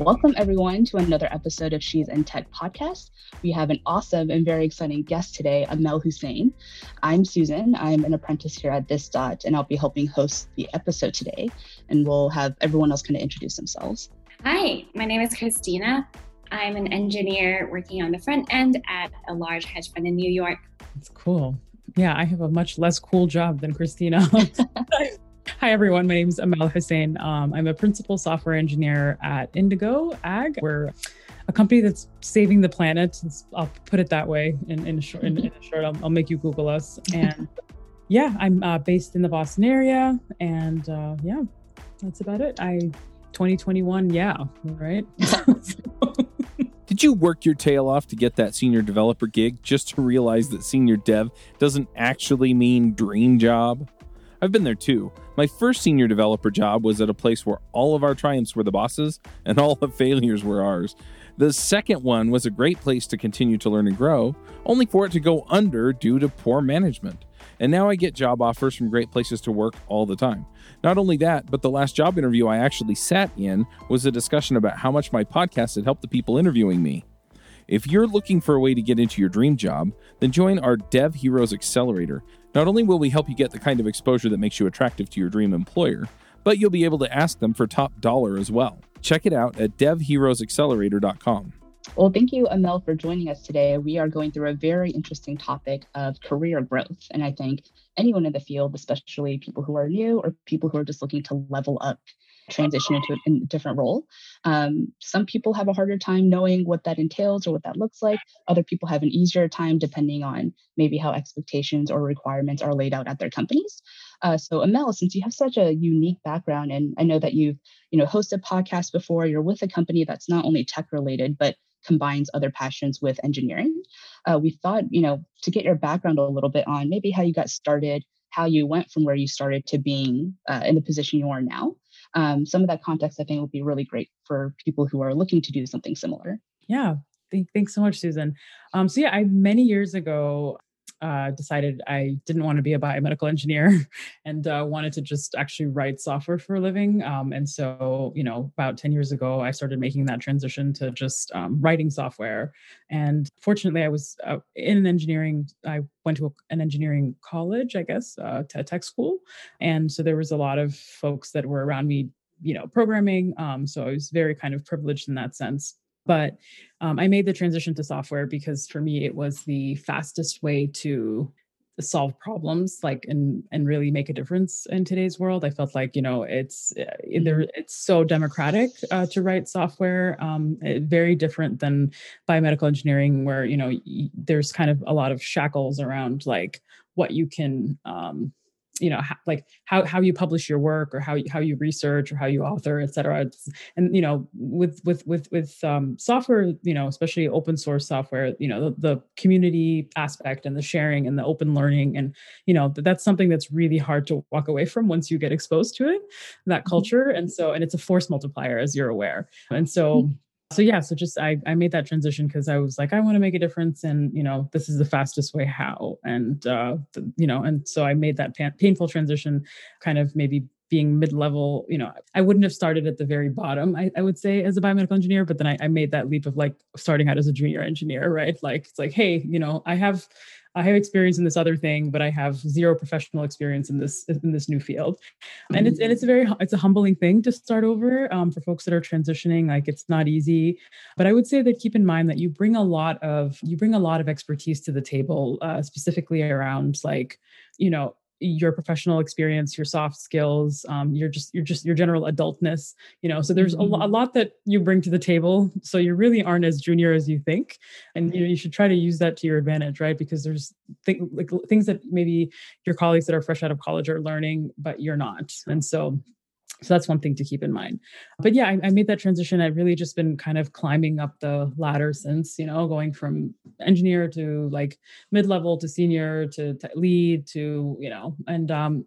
Welcome, everyone, to another episode of She's in Tech podcast. We have an awesome and very exciting guest today, Amal Hussein. I'm Susan. I'm an apprentice here at This Dot, and I'll be helping host the episode today. And we'll have everyone else kind of introduce themselves. Hi, my name is Christina. I'm an engineer working on the front end at a large hedge fund in New York. That's cool. Yeah, I have a much less cool job than Christina. Hi, everyone. My name is Amal Hussein. Um, I'm a principal software engineer at Indigo Ag. We're a company that's saving the planet. I'll put it that way in, in a short. In, in short, I'll, I'll, make you Google us. And yeah, I'm uh, based in the Boston area, and uh, yeah, that's about it. I 2021, yeah, right. Did you work your tail off to get that senior developer gig just to realize that senior dev doesn't actually mean dream job? I've been there too. My first senior developer job was at a place where all of our triumphs were the bosses and all the failures were ours. The second one was a great place to continue to learn and grow, only for it to go under due to poor management. And now I get job offers from great places to work all the time. Not only that, but the last job interview I actually sat in was a discussion about how much my podcast had helped the people interviewing me. If you're looking for a way to get into your dream job, then join our Dev Heroes Accelerator. Not only will we help you get the kind of exposure that makes you attractive to your dream employer, but you'll be able to ask them for top dollar as well. Check it out at devheroesaccelerator.com. Well, thank you, Amal, for joining us today. We are going through a very interesting topic of career growth. And I think anyone in the field, especially people who are new or people who are just looking to level up transition into a, different role. Um, some people have a harder time knowing what that entails or what that looks like. Other people have an easier time depending on maybe how expectations or requirements are laid out at their companies. Uh, so Amal, since you have such a unique background, and I know that you've you know hosted podcasts before, you're with a company that's not only tech related but combines other passions with engineering. Uh, we thought you know to get your background a little bit on maybe how you got started, how you went from where you started to being uh, in the position you are now, um, some of that context I think will be really great for people who are looking to do something similar. Yeah. Thanks so much, Susan. Um, so yeah, I many years ago uh, decided I didn't want to be a biomedical engineer and uh, wanted to just actually write software for a living. Um, and so, you know, about 10 years ago, I started making that transition to just um, writing software. And fortunately, I was uh, in an engineering, I went to a, an engineering college, I guess, uh, to tech school. And so there was a lot of folks that were around me, you know, programming. Um, so I was very kind of privileged in that sense. But um, I made the transition to software because for me, it was the fastest way to solve problems like and and really make a difference in today's world i felt like you know it's uh, there mm-hmm. it's so democratic uh, to write software um, it, very different than biomedical engineering where you know there's kind of a lot of shackles around like what you can um, you know how, like how how you publish your work or how you, how you research or how you author et cetera. And you know with with with with um, software you know especially open source software you know the, the, community aspect and the sharing and the open learning and you know that's something that's really hard to walk away from once you get exposed to it that mm-hmm. culture. And so and it's a force multiplier as you're aware. And so mm-hmm so yeah so just i i made that transition because i was like i want to make a difference and you know this is the fastest way how and uh the, you know and so i made that painful transition kind of maybe being mid-level you know i wouldn't have started at the very bottom i, I would say as a biomedical engineer but then I, I made that leap of like starting out as a junior engineer right? Like it's like hey you know i have I have experience in this other thing, but I have zero professional experience in this in this new field. And it's and it's a very it's a humbling thing to start over um, for folks that are transitioning. Like it's not easy, but I would say that keep in mind that you bring a lot of you bring a lot of expertise to the table, uh, specifically around like you know your professional experience your soft skills um, your just your just your general adultness you know so there's mm-hmm. a, a, lot that you bring to the table so you really aren't as junior as you think and you know you should try to use that to your advantage right because there's th- like things that maybe your colleagues that are fresh out of college are learning but you're not and so so that's one thing to keep in mind. But yeah, I, I, made that transition. I've really just been kind of climbing up the ladder since, you know, going from engineer to like mid level to senior to, to, lead to, you know, and um,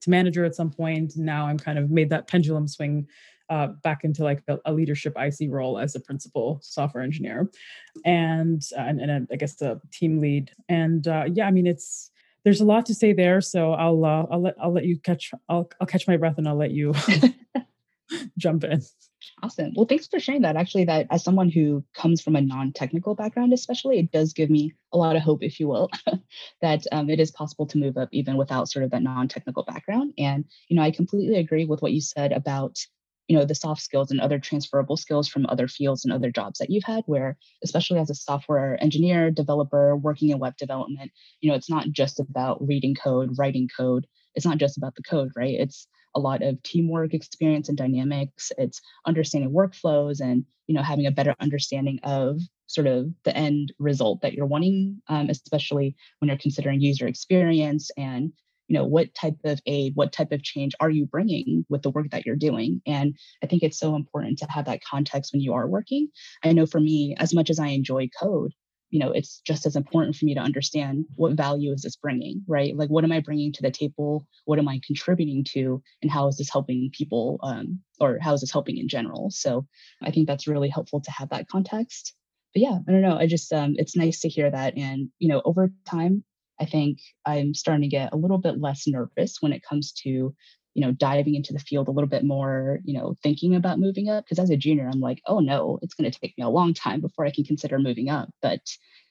to manager at some point. Now I'm kind of made that pendulum swing uh, back into like a, a, leadership IC role as a principal software engineer, and uh, and, and a, I guess a team lead. And uh, yeah, I mean it's there's a lot to say there. So I'll uh, I'll let I'll let you catch I'll I'll catch my breath and I'll let you jump in. Awesome. Well, thanks for sharing that. Actually, that as someone who comes from a non-technical background, especially, it does give me a lot of hope, if you will, that um, it is possible to move up even without sort of that non-technical background. And you know, I completely agree with what you said about you know the soft skills and other transferable skills from other fields and other jobs that you've had where especially as a software engineer developer working in web development you know it's not just about reading code writing code. It's not just about the code right? It's a lot of teamwork experience and dynamics. It's understanding workflows and you know having a better understanding of sort of the end result that you're wanting um, especially when you're considering user experience and you know what type of aid what type of change are you bringing with the work that you're doing? And i think it's so important to have that context when you are working. I know for me as much as i enjoy code you know it's just as important for me to understand what value is this bringing right? Like what am i bringing to the table? What am i contributing to? And how is this helping people um, or how is this helping in general? So i think that's really helpful to have that context. But yeah i don't know i just um, it's nice to hear that. And you know over time I think I'm starting to get a little bit less nervous when it comes to, you know, diving into the field a little bit more, you know, thinking about moving up. Because as a junior, I'm like, oh no, it's going to take me a long time before I can consider moving up. But,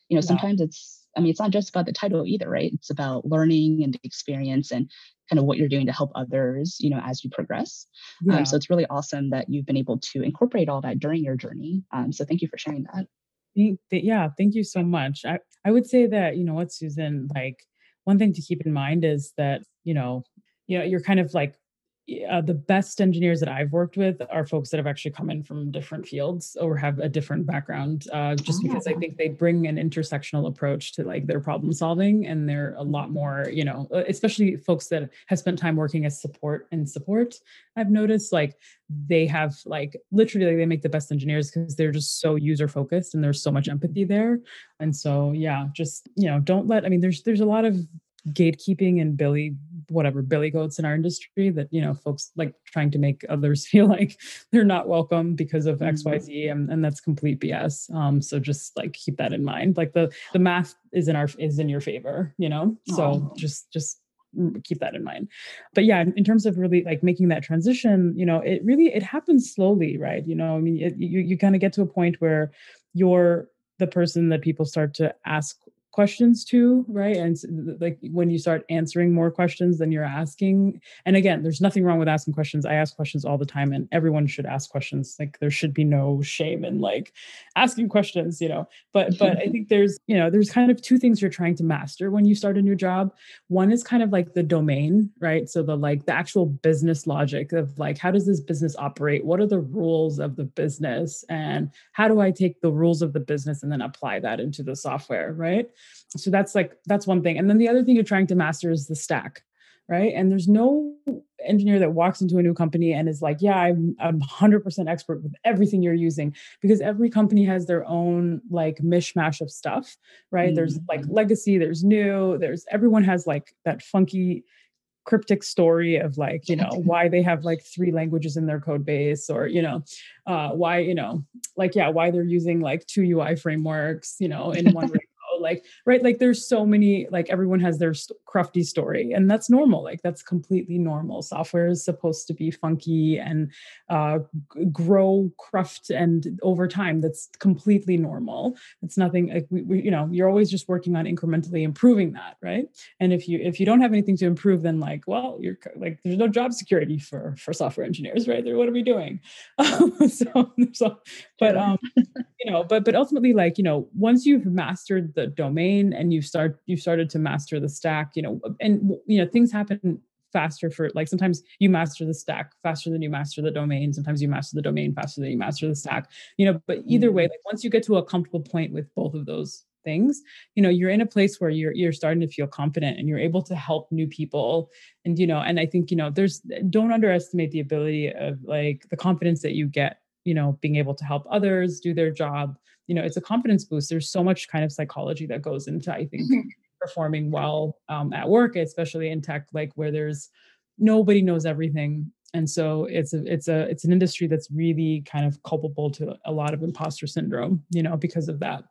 you know, sometimes it's, I mean, it's not just about the title either, right? It's about learning and the experience and kind of what you're doing to help others, you know, as you progress. Yeah. Um, so it's really awesome that you've been able to incorporate all that during your journey. Um, so thank you for sharing that. Yeah, thank you so much. I, I would say that, you know what, Susan, like one thing to keep in mind is that, you know, you know, you're kind of like uh, the best engineers that I've worked with are folks that have actually come in from different fields or have a different background. Uh, just because I oh. think they bring an intersectional approach to like their problem solving, and they're a lot more, you know, especially folks that have spent time working as support and support. I've noticed like they have like literally like, they make the best engineers because they're just so user focused and there's so much empathy there. And so yeah, just you know, don't let. I mean, there's there's a lot of gatekeeping and billy whatever billy goats in our industry that you know folks like trying to make others feel like they're not welcome because of mm-hmm. xyz and, and that's complete bs um so just like keep that in mind. Like the the math is in our is in your favor you know? So just just keep that in mind. But yeah in terms of really like making that transition you know it really it happens slowly right? You know i mean it, you, you kind of get to a point where you're the person that people start to ask questions too right? And like when you start answering more questions than you're asking and again there's nothing wrong with asking questions. I ask questions all the time and everyone should ask questions. Like there should be no shame in like asking questions you know? But but i think there's you know there's kind of two things you're trying to master when you start a new job. One is kind of like the domain right? So the like the actual business logic of like how does this business operate? What are the rules of the business? And how do i take the rules of the business and then apply that into the software right so that's like that's one thing. And then the other thing you're trying to master is the stack right? And there's no engineer that walks into a new company and is like yeah i'm i'm 100% expert with everything you're using because every company has their own like mishmash of stuff right? Mm-hmm. there's like legacy there's new there's everyone has like that funky cryptic story of like you know why they have like three languages in their code base or you know uh why you know like yeah why they're using like two ui frameworks you know in one like right like there's so many like everyone has their st- crufty story and that's normal like that's completely normal. Software is supposed to be funky and uh, g- grow cruft and over time that's completely normal. It's nothing like we, we, you know you're always just working on incrementally improving that right? And if you if you don't have anything to improve then like well you're like there's no job security for for software engineers right? There what are we doing? So, so but um you know but but ultimately like you know once you've mastered the domain and you start you started to master the stack you know and you know things happen faster for like sometimes you master the stack faster than you master the domain sometimes you master the domain faster than you master the stack you know but either way mm-hmm. like once you get to a comfortable point with both of those things you know you're in a place where you're you're starting to feel confident and you're able to help new people and you know and i think you know there's don't underestimate the ability of like the confidence that you get you know being able to help others do their job you know it's a confidence boost. There's so much kind of psychology that goes into i think performing well um, at work especially in tech like where there's nobody knows everything. And so it's a it's a it's an industry that's really kind of culpable to a lot of imposter syndrome you know because of that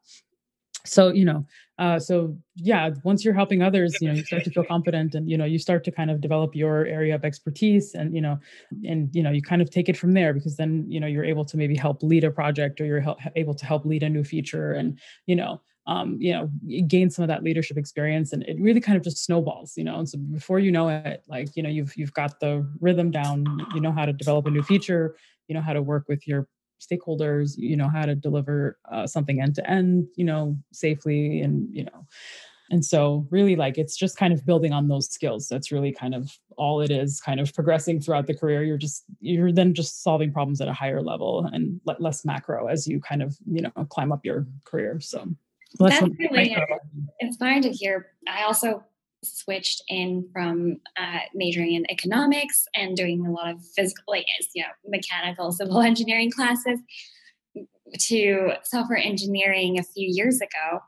so you know uh, so yeah once you're helping others you know you start to feel confident and you know you start to kind of develop your area of expertise and you know and you know you kind of take it from there because then you know you're able to maybe help lead a project or you're help, able to help lead a new feature and you know um, you know gain some of that leadership experience and it really kind of just snowballs you know and so before you know it like you know you've you've got the rhythm down you know how to develop a new feature you know how to work with your stakeholders you know how to deliver uh, something end to end you know safely and you know. And so really like it's just kind of building on those skills. That's really kind of all it is kind of progressing throughout the career. You're just you're then just solving problems at a higher level and less macro as you kind of you know climb up your career so. That's really inspiring to hear. I also switched in from uh, majoring in economics and doing a lot of physical, like you know, mechanical civil engineering classes to software engineering a few years ago.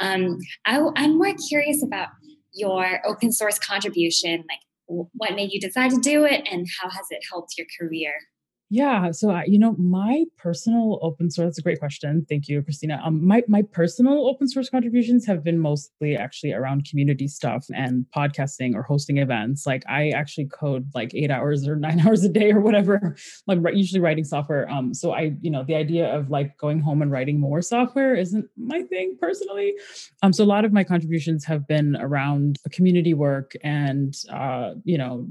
Um, I, I'm more curious about your open source contribution, like what made you decide to do it, and how has it helped your career? Yeah. So, you know, my personal open source, that's a great question. Thank you, Christina. Um, my, my personal open source contributions have been mostly actually around community stuff and podcasting or hosting events. Like I actually code like eight hours or nine hours a day or whatever, like usually writing software. Um, so I, you know, the idea of like going home and writing more software isn't my thing personally. Um, so a lot of my contributions have been around community work and, uh, you know,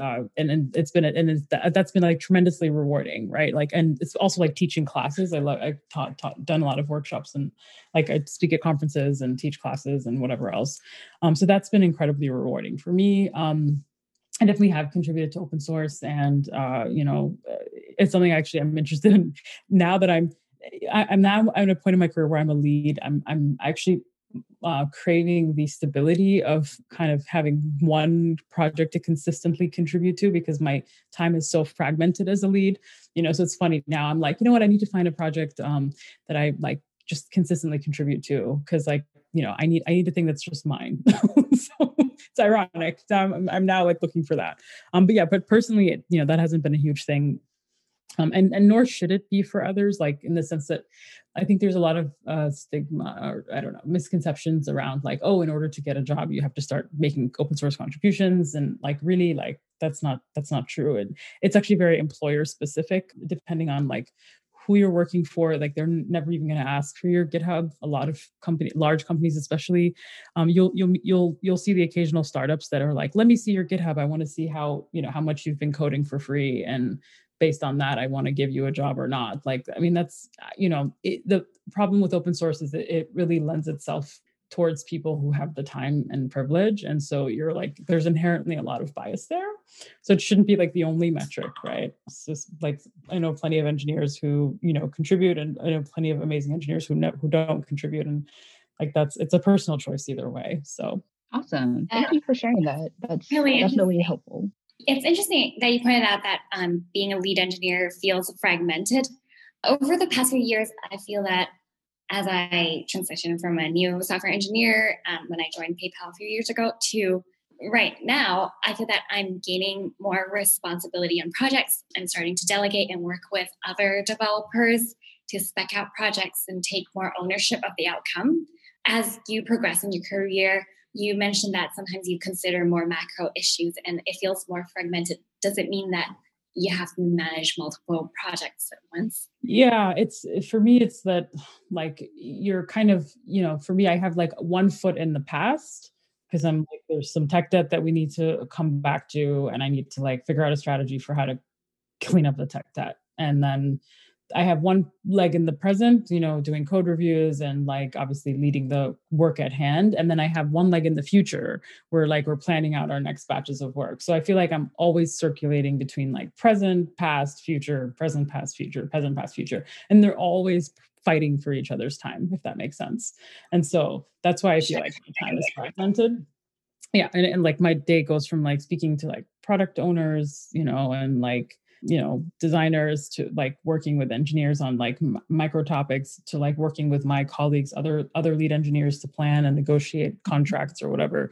uh, and, and it's been and it's, that's been like tremendously rewarding right like and it's also like teaching classes i love i've taught, taught done a lot of workshops and like i speak at conferences and teach classes and whatever else um, so that's been incredibly rewarding for me um, I definitely have contributed to open source, and uh, you know, uh, it's something I actually I'm interested in now that I'm. I, I'm now I'm at a point in my career where I'm a lead. I'm I'm actually uh, craving the stability of kind of having one project to consistently contribute to because my time is so fragmented as a lead you know so it's funny now i'm like you know what? I need to find a project um, that i like just consistently contribute to because like you know i need i need a thing that's just mine. So it's ironic. I'm, I'm now like looking for that. Um but yeah but personally it, you know that hasn't been a huge thing um, and and nor should it be for others like in the sense that i think there's a lot of uh, stigma or i don't know misconceptions around like oh in order to get a job you have to start making open source contributions and like really like that's not that's not true and it's actually very employer specific depending on like who you're working for like they're never even going to ask for your github. A lot of company large companies especially um, you'll you'll you'll you'll see the occasional startups that are like let me see your github i want to see how you know how much you've been coding for free and based on that i want to give you a job or not like i mean that's you know it, the problem with open source is that it really lends itself towards people who have the time and privilege and so you're like there's inherently a lot of bias there. So it shouldn't be like the only metric right? It's just like i know plenty of engineers who you know contribute and i know plenty of amazing engineers who ne- who don't contribute and like that's it's a personal choice either way so. Awesome. Thank you for sharing that. That's really definitely helpful it's interesting that you pointed out that um, being a lead engineer feels fragmented. Over the past few years, I feel that as I transitioned from a new software engineer um, when I joined PayPal a few years ago to right now, I feel that I'm gaining more responsibility on projects. I'm starting to delegate and work with other developers to spec out projects and take more ownership of the outcome. As you progress in your career, you mentioned that sometimes you consider more macro issues and it feels more fragmented. Does it mean that you have to manage multiple projects at once? Yeah, it's for me, it's that like you're kind of, you know, for me, I have like one foot in the past because I'm like, there's some tech debt that we need to come back to, and I need to like figure out a strategy for how to clean up the tech debt. And then I have one leg in the present, you know, doing code reviews and like obviously leading the work at hand. And then I have one leg in the future where like we're planning out our next batches of work. So I feel like I'm always circulating between like present, past, future, present, past, future, present, past, future. And they're always fighting for each other's time, if that makes sense. And so that's why I feel like my time is fragmented. Yeah. And, and like my day goes from like speaking to like product owners, you know, and like you know designers to like working with engineers on like m- micro topics to like working with my colleagues other other lead engineers to plan and negotiate contracts or whatever.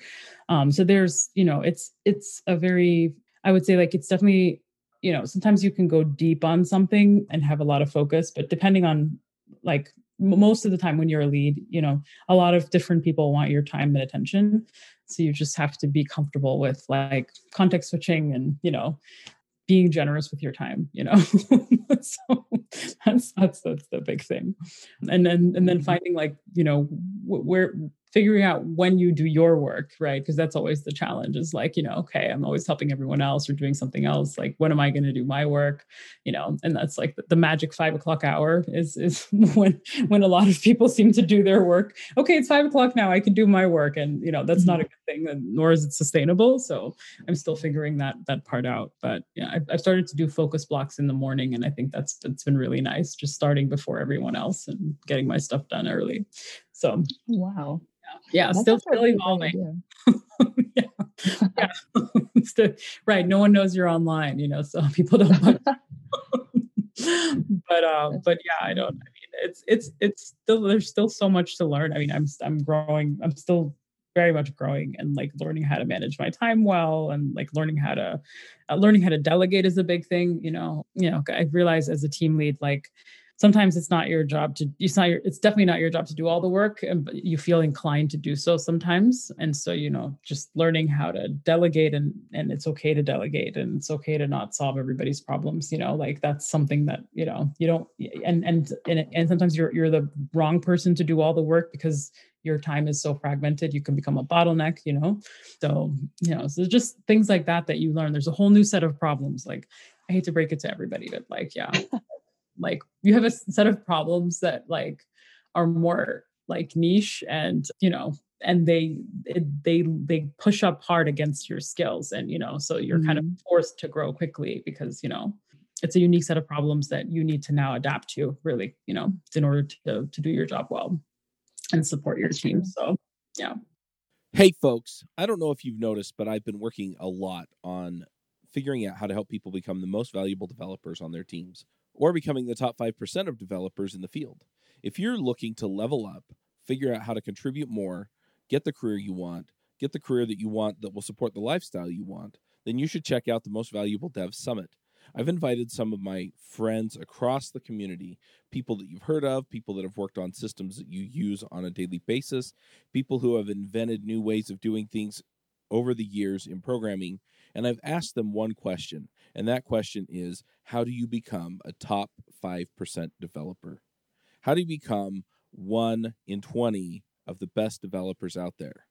Um so there's you know it's it's a very i would say like it's definitely you know sometimes you can go deep on something and have a lot of focus but depending on like most of the time when you're a lead you know a lot of different people want your time and attention. So you just have to be comfortable with like context switching and you know being generous with your time you know so that's that's that's the big thing and then and then mm-hmm. finding like you know where figuring out when you do your work, right? Because that's always the challenge is like, you know, okay, I'm always helping everyone else or doing something else. Like, when am I going to do my work? You know, and that's like the, the, magic five o'clock hour is is when when a lot of people seem to do their work. Okay, it's five o'clock now. I can do my work, and you know, that's mm-hmm. not a good thing, and nor is it sustainable. So I'm still figuring that that part out. But yeah, I've, I've started to do focus blocks in the morning, and I think that's that's been really nice. Just starting before everyone else and getting my stuff done early. So wow yeah, That's still still evolving. yeah, yeah. still, right. No one knows you're online, you know, so people don't. but um, but yeah, I don't. I mean, it's it's it's still there's still so much to learn. I mean, I'm I'm growing. I'm still very much growing and like learning how to manage my time well and like learning how to uh, learning how to delegate is a big thing you know you know i realize as a team lead like sometimes it's not your job to it's not your it's definitely not your job to do all the work and you feel inclined to do so sometimes. And so you know just learning how to delegate and and it's okay to delegate and it's okay to not solve everybody's problems you know like that's something that you know you don't and and and, and sometimes you're you're the wrong person to do all the work because your time is so fragmented you can become a bottleneck you know? So you know so just things like that that you learn. There's a whole new set of problems. Like i hate to break it to everybody but like yeah like you have a set of problems that like are more like niche and you know and they they they push up hard against your skills and you know so you're mm-hmm. kind of mm-hmm. forced to grow quickly because you know it's a unique set of problems that you need to now adapt to really you know in order to to do your job well and support your team so yeah hey folks i don't know if you've noticed but i've been working a lot on figuring out how to help people become the most valuable developers on their teams or becoming the top 5% of developers in the field. If you're looking to level up, figure out how to contribute more, get the career you want, get the career that you want that will support the lifestyle you want, then you should check out the Most Valuable Dev Summit. I've invited some of my friends across the community, people that you've heard of, people that have worked on systems that you use on a daily basis, people who have invented new ways of doing things over the years in programming, and I've asked them one question and that question is how do you become a top 5% developer? How do you become one in 20 of the best developers out there?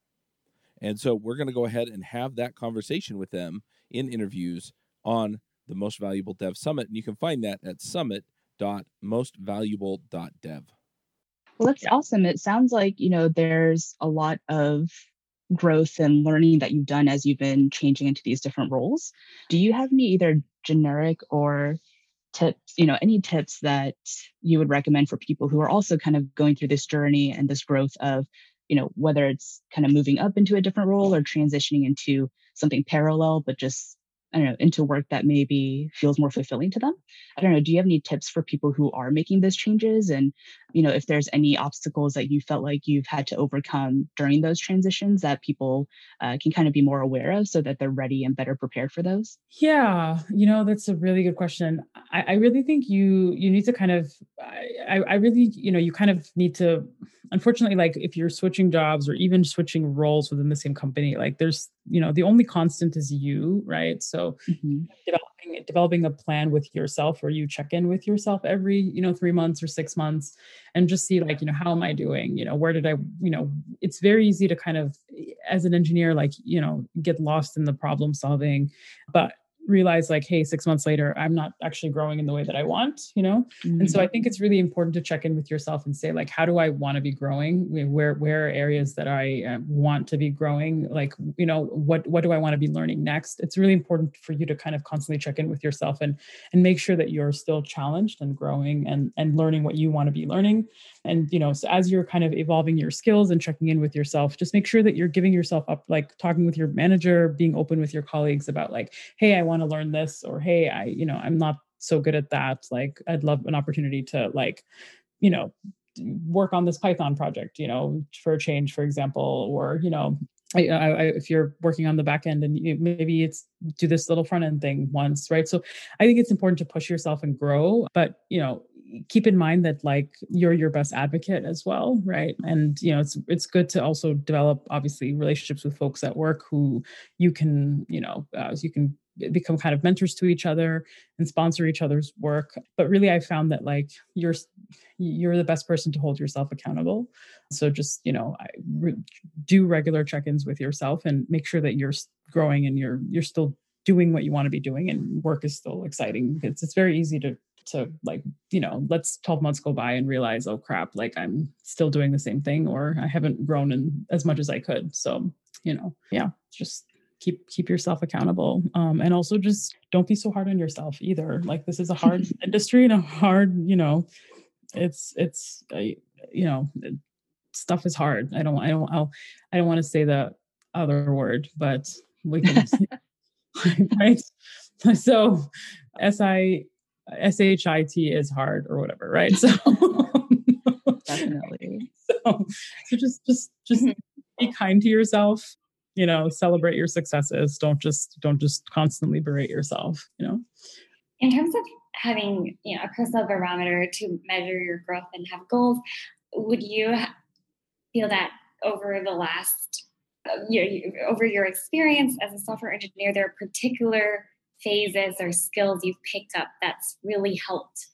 And so we're going to go ahead and have that conversation with them in interviews on the Most Valuable Dev Summit. And you can find that at summit.mostvaluable.dev. Well, that's awesome. It sounds like, you know, there's a lot of growth and learning that you've done as you've been changing into these different roles. Do you have any either generic or tips, you know, any tips that you would recommend for people who are also kind of going through this journey and this growth of, you know, whether it's kind of moving up into a different role or transitioning into something parallel, but just I don't know, into work that maybe feels more fulfilling to them. I don't know. Do you have any tips for people who are making those changes? And, you know, if there's any obstacles that you felt like you've had to overcome during those transitions that people uh, can kind of be more aware of so that they're ready and better prepared for those? Yeah, you know, that's a really good question. I, I really think you you need to kind of I, I really, you know, you kind of need to unfortunately, like if you're switching jobs or even switching roles within the same company, like there's, you know, the only constant is you, right? So mm-hmm. developing developing a plan with yourself where you check in with yourself every, you know, three months or six months and just see like, you know, how am I doing? You know, where did I, you know, it's very easy to kind of as an engineer, like, you know, get lost in the problem solving. But realize like hey six months later i'm not actually growing in the way that i want you know? Mm-hmm. and so i think it's really important to check in with yourself and say like how do i want to be growing? Where where are areas that i uh, want to be growing? Like you know what what do i want to be learning next? It's really important for you to kind of constantly check in with yourself and and make sure that you're still challenged and growing and and learning what you want to be learning and you know so as you're kind of evolving your skills and checking in with yourself just make sure that you're giving yourself up like talking with your manager being open with your colleagues about like hey i want to learn this or hey i you know i'm not so good at that. Like i'd love an opportunity to like you know work on this python project you know for a change for example or you know I, I, if you're working on the back end and you, maybe it's do this little front end thing once right? So i think it's important to push yourself and grow but you know keep in mind that like you're your best advocate as well right? And you know it's it's good to also develop obviously relationships with folks at work who you can you know uh, you can become kind of mentors to each other and sponsor each other's work. But really i found that like you're you're the best person to hold yourself accountable. So just you know do regular check-ins with yourself and make sure that you're growing and you're you're still doing what you want to be doing and work is still exciting it's it's very easy to to like you know let's 12 months go by and realize oh crap like i'm still doing the same thing or i haven't grown in as much as i could. So you know yeah just keep keep yourself accountable. Um, and also just don't be so hard on yourself either. Like this is a hard industry and a hard you know it's it's you know stuff is hard. I don't i don't I'll, i don't want to say the other word but we can right? So si shit is hard or whatever right? So definitely. so, so just just just mm-hmm. be kind to yourself you know celebrate your successes. Don't just don't just constantly berate yourself you know? In terms of having you know a personal barometer to measure your growth and have goals would you feel that over the last uh, over your experience as a software engineer there are particular phases or skills you've picked up that's really helped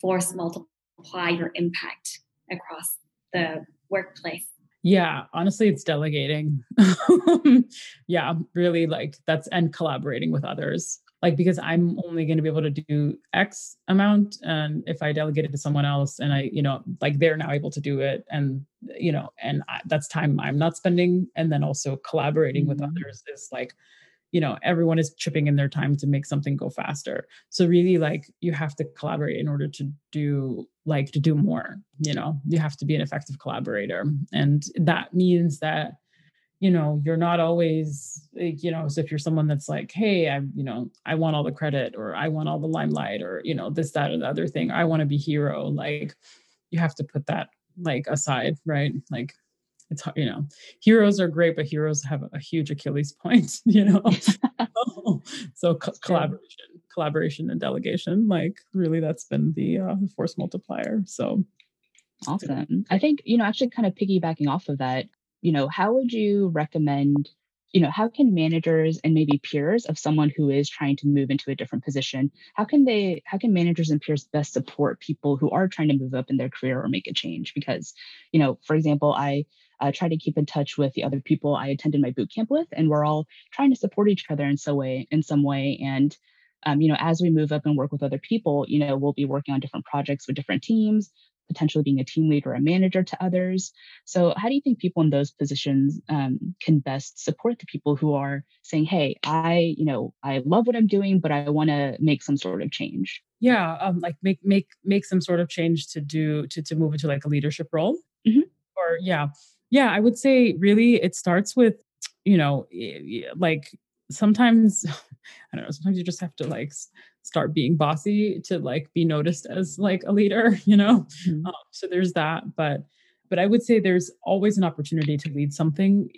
force multiply your impact across the workplace yeah, honestly, it's delegating. yeah, really like that's and collaborating with others. Like because I'm only going to be able to do X amount, and if I delegate it to someone else, and I, you know, like they're now able to do it, and you know, and I, that's time I'm not spending, and then also collaborating mm-hmm. with others is like you know everyone is chipping in their time to make something go faster. So really like you have to collaborate in order to do like to do more you know? You have to be an effective collaborator. And that means that you know you're not always like, you know so if you're someone that's like hey i you know i want all the credit or i want all the limelight or you know this that or the other thing i want to be hero like you have to put that like aside right? Like it's you know heroes are great but heroes have a huge achilles point you know? So, co- collaboration collaboration and delegation like really that's been the uh, force multiplier so. Awesome. I think you know actually kind of piggybacking off of that you know how would you recommend you know how can managers and maybe peers of someone who is trying to move into a different position how can they how can managers and peers best support people who are trying to move up in their career or make a change because you know for example i uh, try to keep in touch with the other people I attended my boot camp with, and we're all trying to support each other in some way. In some way, and um, you know, as we move up and work with other people, you know, we'll be working on different projects with different teams, potentially being a team leader or a manager to others. So, how do you think people in those positions um, can best support the people who are saying, "Hey, I, you know, I love what I'm doing, but I want to make some sort of change"? Yeah, um, like make make make some sort of change to do to to move into like a leadership role. Mm-hmm. Or yeah, yeah, I would say really it starts with, you know, like sometimes I don't know, sometimes you just have to like start being bossy to like be noticed as like a leader, you know? Mm-hmm. Um, so there's that, but but I would say there's always an opportunity to lead something,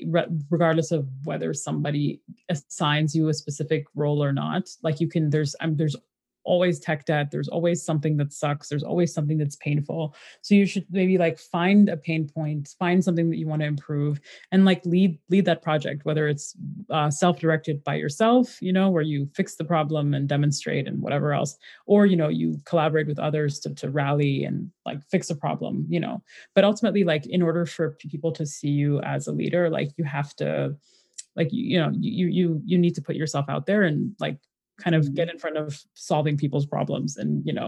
regardless of whether somebody assigns you a specific role or not. Like you can, there's, um, there's always tech debt there's always something that sucks there's always something that's painful. So you should maybe like find a pain point find something that you want to improve and like lead lead that project whether it's uh, self-directed by yourself you know where you fix the problem and demonstrate and whatever else or you know you collaborate with others to, to rally and like fix a problem you know. But ultimately like in order for people to see you as a leader like you have to like you, you know you you you need to put yourself out there and like kind of get mm-hmm. in front of solving people's problems and you know